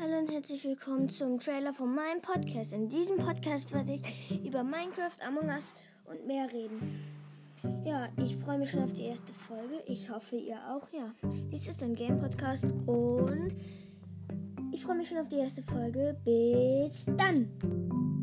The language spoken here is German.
Hallo und herzlich willkommen zum Trailer von meinem Podcast. In diesem Podcast werde ich über Minecraft, Among Us und mehr reden. Ja, ich freue mich schon auf die erste Folge. Ich hoffe, ihr auch. Ja, dies ist ein Game-Podcast und ich freue mich schon auf die erste Folge. Bis dann!